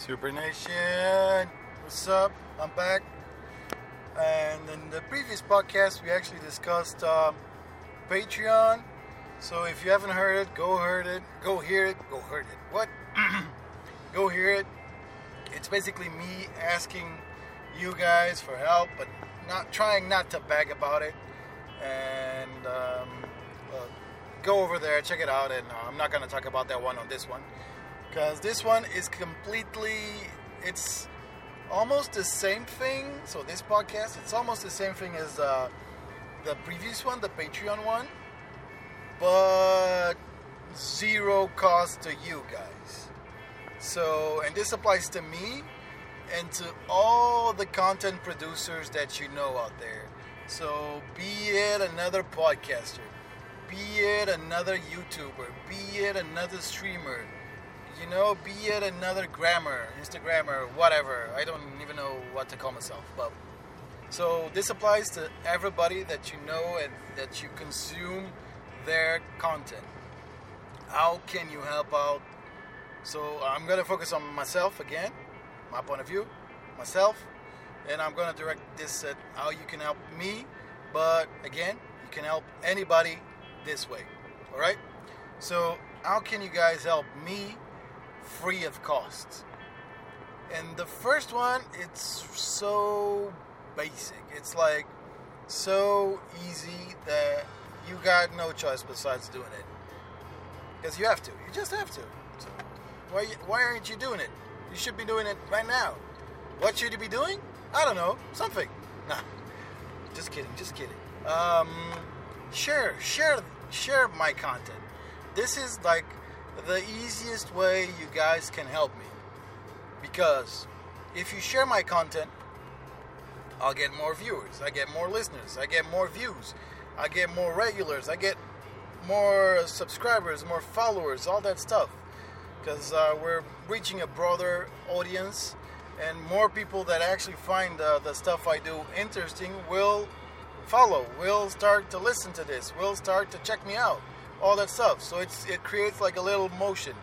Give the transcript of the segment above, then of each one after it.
Super Nation, what's up? I'm back. And in the previous podcast, we actually discussed um, Patreon. So if you haven't heard it, go heard it, go hear it, go heard it. What? go hear it. It's basically me asking you guys for help, but not trying not to beg about it. And um, uh, go over there, check it out. And uh, I'm not gonna talk about that one on this one because this one is completely it's almost the same thing. So this podcast it's almost the same thing as uh, the previous one the patreon one. But zero cost to you guys. So and this applies to me and to all the content producers that you know out there. So be it another podcaster be it another youtuber be it another streamer you know, be it another grammar, Instagrammer, whatever. I don't even know what to call myself. But so this applies to everybody that you know and that you consume their content. How can you help out? So I'm gonna focus on myself again, my point of view, myself, and I'm gonna direct this at how you can help me. But again, you can help anybody this way. All right. So how can you guys help me free of cost. And the first one, it's so basic. It's like so easy that you got no choice besides doing it. Because you have to. You just have to. So why, why aren't you doing it? You should be doing it right now. What should you be doing? I don't know. Something. Nah. Just kidding. Just kidding. Um, share, share, share my content. This is like the easiest way you guys can help me. Because if you share my content, I'll get more viewers, I get more listeners, I get more views, I get more regulars, I get more subscribers, more followers, all that stuff. Because uh, we're reaching a broader audience, and more people that actually find uh, the stuff I do interesting will follow, will start to listen to this, will start to check me out all that stuff. So it's it creates like a little motion,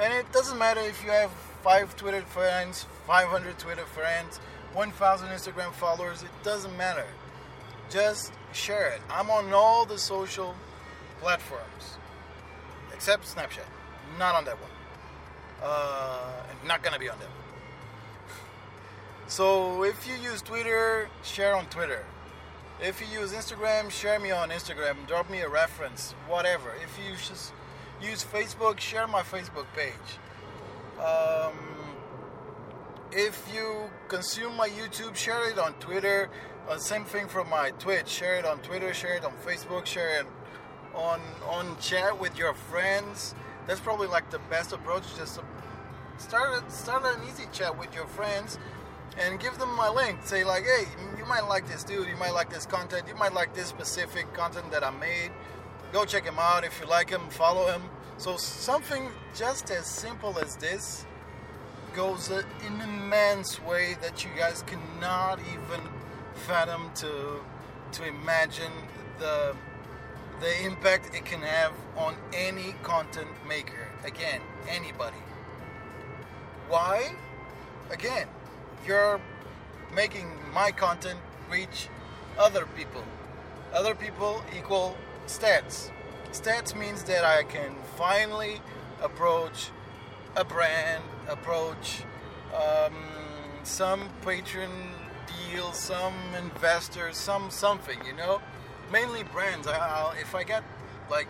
and it doesn't matter if you have five Twitter friends, 500 Twitter friends, 1,000 Instagram followers. It doesn't matter. Just share it. I'm on all the social platforms except Snapchat. Not on that one. Uh, not gonna be on that one. So if you use Twitter, share on Twitter. If you use Instagram, share me on Instagram. Drop me a reference, whatever. If you just use Facebook, share my Facebook page. Um, if you consume my YouTube, share it on Twitter. Uh, same thing for my Twitch. Share it on Twitter. Share it on Facebook. Share it on on chat with your friends. That's probably like the best approach. Just start start an easy chat with your friends and give them my link. Say like, hey, you might like this dude, you might like this content, you might like this specific content that I made. Go check him out. If you like him, follow him. So something just as simple as this goes an immense way that you guys cannot even fathom to to imagine the the impact it can have on any content maker. Again, anybody. Why? Again, you're making my content reach other people. Other people equal stats. Stats means that I can finally approach a brand, approach um, some patron deal, some investor, some something, you know. Mainly brands. I, if I get like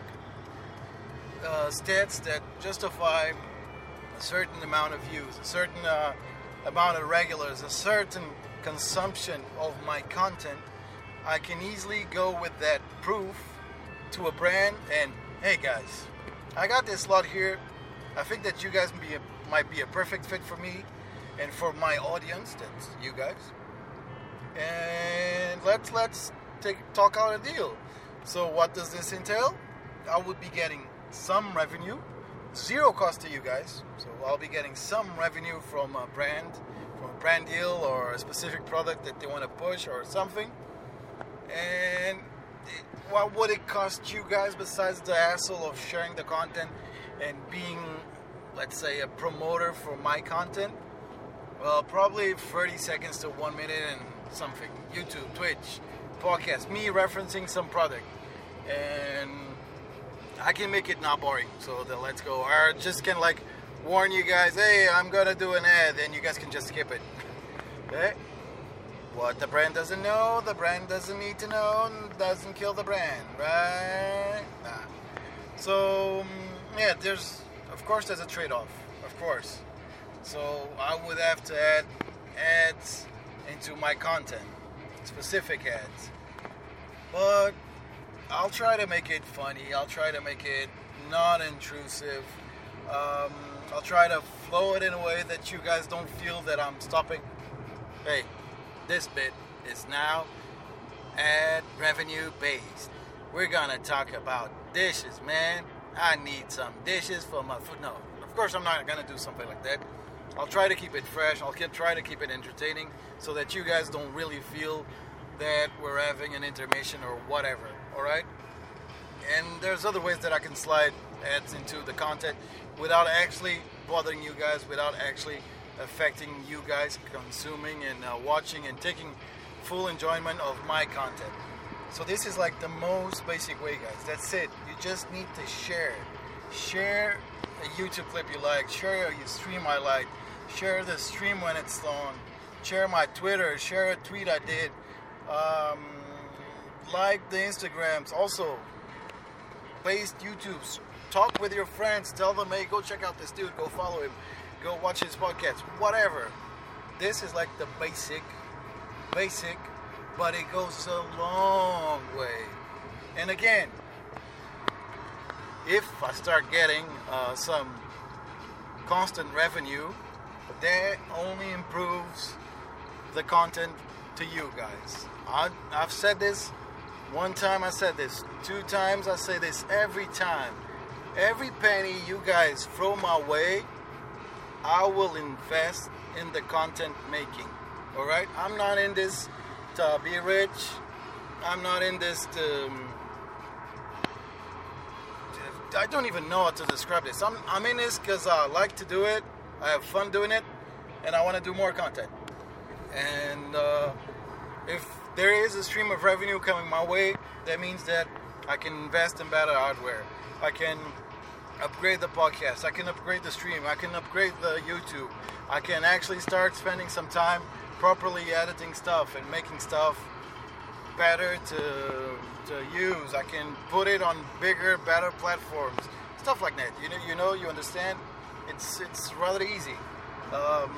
uh, stats that justify a certain amount of views, a certain uh, amount of regulars, a certain consumption of my content, I can easily go with that proof to a brand and hey guys, I got this lot here. I think that you guys be a, might be a perfect fit for me and for my audience. That's you guys. And let's let's take talk out a deal. So what does this entail? I would be getting some revenue zero cost to you guys. So I'll be getting some revenue from a brand, from a brand deal or a specific product that they want to push or something. And what would it cost you guys besides the hassle of sharing the content and being let's say, a promoter for my content, well, probably 30 seconds to one minute and something. YouTube, Twitch, podcast, me referencing some product. And I can make it not boring. So the let's go. Or just can like warn you guys, hey, I'm gonna do an ad, and you guys can just skip it. Okay? What the brand doesn't know, the brand doesn't need to know, doesn't kill the brand, right? Nah. So, mm, yeah, there's, of course, there's a trade off, of course. So, I would have to add ads into my content, specific ads. But I'll try to make it funny, I'll try to make it non intrusive. Um, I'll try to flow it in a way that you guys don't feel that I'm stopping. Hey, this bit is now ad revenue based. We're gonna talk about dishes, man. I need some dishes for my food. No, of course I'm not gonna do something like that. I'll try to keep it fresh. I'll keep, try to keep it entertaining so that you guys don't really feel that we're having an intermission or whatever. All right. And there's other ways that I can slide ads into the content without actually bothering you guys, without actually affecting you guys consuming and uh, watching and taking full enjoyment of my content. So this is like the most basic way, guys. That's it. You just need to share. Share a YouTube clip you like. Share a stream I like. Share the stream when it's on. Share my Twitter. Share a tweet I did. Um, like the Instagrams. Also, paste YouTube's. Talk with your friends. Tell them, hey, go check out this dude. Go follow him go watch his podcast, whatever. This is like the basic, basic, but it goes a long way. And again, if I start getting uh, some constant revenue, that only improves the content to you guys. I, I've said this one time, I said this two times, I say this every time. Every penny you guys throw my way I will invest in the content making. All right, I'm not in this to be rich. I'm not in this to. Um, I don't even know how to describe this. I'm, I'm in this because I like to do it. I have fun doing it, and I want to do more content. And uh, if there is a stream of revenue coming my way, that means that I can invest in better hardware. I can upgrade the podcast. I can upgrade the stream. I can upgrade the YouTube. I can actually start spending some time properly editing stuff and making stuff better to to use. I can put it on bigger, better platforms. Stuff like that. You know, you know, you understand. It's it's rather easy. Um,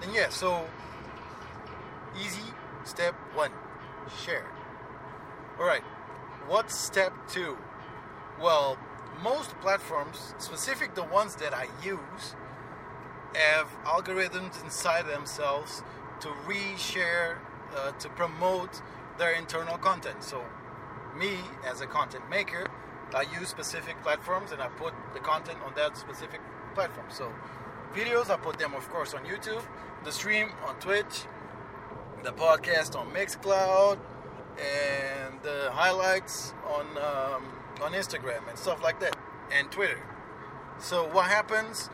and yeah, so easy step one, share. All right. What's step two? Well, most platforms, specific the ones that I use, have algorithms inside themselves to reshare, uh, to promote their internal content. So, me as a content maker, I use specific platforms and I put the content on that specific platform. So, videos, I put them, of course, on YouTube, the stream on Twitch, the podcast on Mixcloud, and the highlights on um, on Instagram and stuff like that, and Twitter. So what happens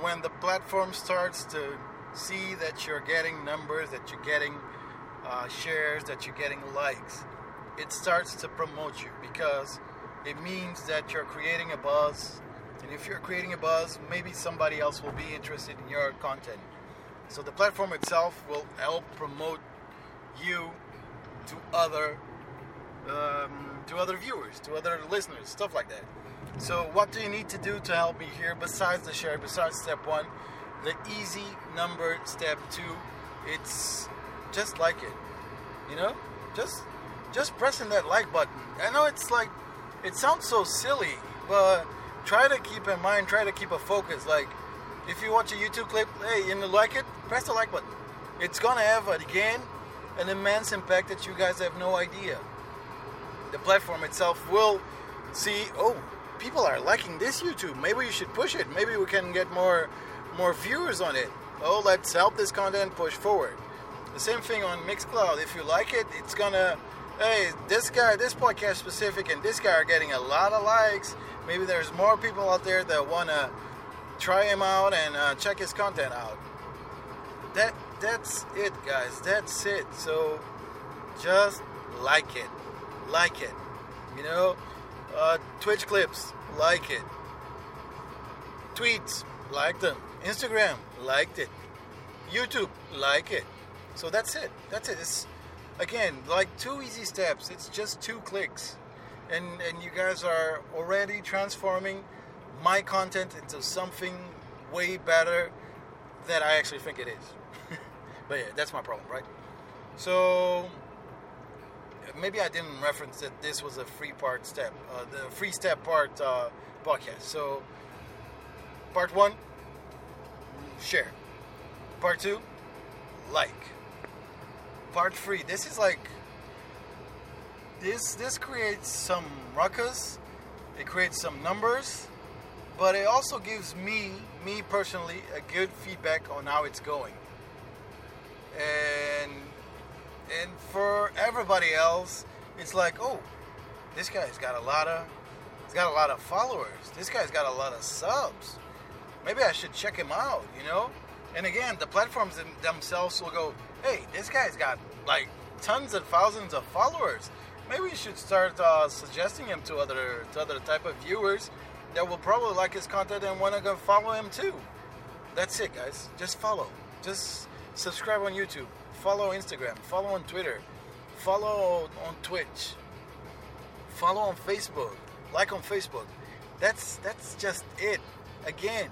when the platform starts to see that you're getting numbers, that you're getting uh, shares, that you're getting likes? It starts to promote you because it means that you're creating a buzz. And if you're creating a buzz, maybe somebody else will be interested in your content. So the platform itself will help promote you to other um, to other viewers, to other listeners, stuff like that. So, what do you need to do to help me here besides the share, besides step one? The easy number step two, it's just like it. You know? Just just pressing that like button. I know it's like it sounds so silly, but try to keep in mind, try to keep a focus. Like if you watch a YouTube clip, hey, you like it, press the like button. It's gonna have again an immense impact that you guys have no idea the platform itself will see, oh, people are liking this YouTube. Maybe you should push it. Maybe we can get more more viewers on it. Oh, let's help this content push forward. The same thing on Mixcloud. If you like it, it's gonna hey, this guy, this podcast specific, and this guy are getting a lot of likes. Maybe there's more people out there that wanna try him out and uh, check his content out. That that's it, guys. That's it. So just like it, like it. You know, uh, Twitch clips, like it. Tweets, like them. Instagram, liked it. YouTube, like it. So that's it. That's it. It's again like two easy steps. It's just two clicks, and and you guys are already transforming my content into something way better that I actually think it is. But yeah, that's my problem, right? So maybe I didn't reference that this was a free part step, uh, the free step part uh, podcast. So part one, share. Part two, like. Part three, this is like this this creates some ruckus. It creates some numbers but it also gives me, me personally, a good feedback on how it's going. And and for everybody else, it's like, oh, this guy's got a lot of, he's got a lot of followers. This guy's got a lot of subs. Maybe I should check him out, you know. And again, the platforms themselves will go, hey, this guy's got like tons of thousands of followers. Maybe we should start uh, suggesting him to other to other type of viewers that will probably like his content and want to go follow him too. That's it, guys. Just follow. Just subscribe on YouTube. Follow Instagram. Follow on Twitter. Follow on Twitch. Follow on Facebook. Like on Facebook. That's that's just it. Again,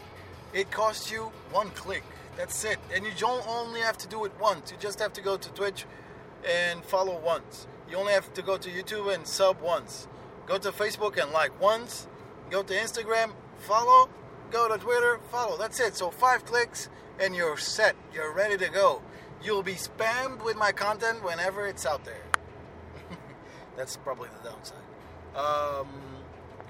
it costs you one click. That's it. And you don't only have to do it once. You just have to go to Twitch and follow once. You only have to go to YouTube and sub once. Go to Facebook and like once Go to Instagram, follow. Go to Twitter, follow. That's it. So five clicks and you're set. You're ready to go. You'll be spammed with my content whenever it's out there. That's probably the downside. Um,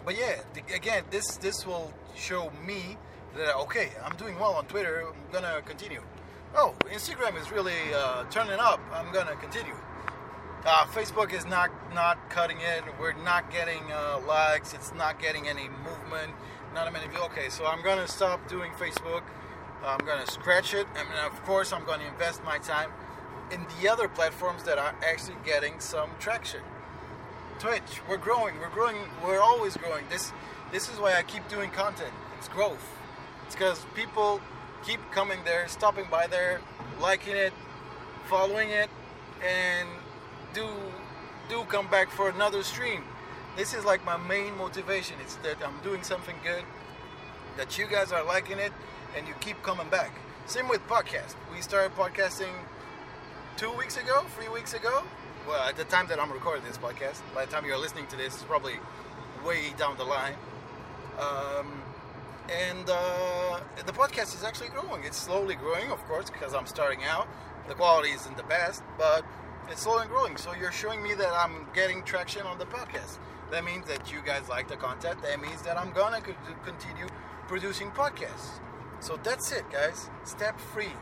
but yeah, again, this this will show me that okay, I'm doing well on Twitter. I'm gonna continue. Oh, Instagram is really uh, turning up. I'm gonna continue. Uh, Facebook is not not cutting it. We're not getting uh, likes. It's not getting any movement. Not many views. Okay, so I'm gonna stop doing Facebook. I'm gonna scratch it, and of course, I'm gonna invest my time in the other platforms that are actually getting some traction. Twitch, we're growing. We're growing. We're always growing. This this is why I keep doing content. It's growth. It's because people keep coming there, stopping by there, liking it, following it, and do do come back for another stream. This is like my main motivation. It's that I'm doing something good, that you guys are liking it, and you keep coming back. Same with podcast. We started podcasting two weeks ago, three weeks ago. Well, at the time that I'm recording this podcast, by the time you're listening to this, it's probably way down the line. Um, and uh, the podcast is actually growing. It's slowly growing, of course, because I'm starting out. The quality isn't the best, but it's slowly growing. So you're showing me that I'm getting traction on the podcast. That means that you guys like the content. That means that I'm gonna continue producing podcasts. So that's it, guys. Step three,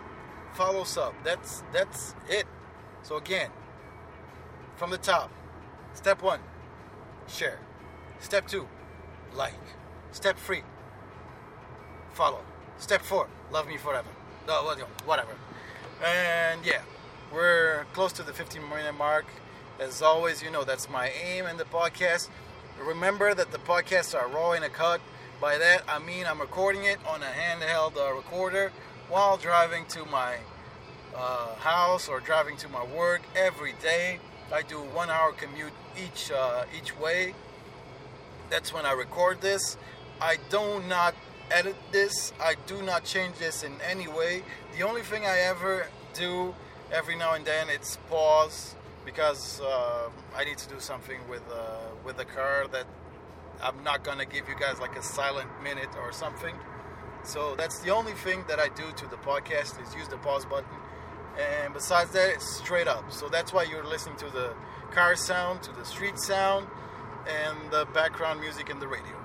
follow up. That's that's it. So again, from the top, step one, share. Step two, like. Step three, follow. Step four, love me forever. No, whatever. And yeah. We're close to the 15 minute mark. As always, you know that's my aim in the podcast. Remember that the podcasts are raw in a cut. By that, I mean I'm recording it on a handheld uh, recorder while driving to my uh, house or driving to my work every day. I do one hour commute each uh, each way. That's when I record this. I do not edit this. I do not change this in any way. The only thing I ever do every now and then it's pause because uh, I need to do something with uh, with the car that I'm not gonna give you guys like a silent minute or something. So that's the only thing that I do to the podcast is use the pause button. And besides that, it's straight up. So that's why you're listening to the car sound, to the street sound, and the background music in the radio.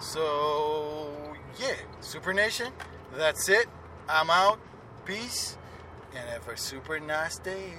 So yeah, Super Nation, that's it. I'm out. Peace and have a super nice day.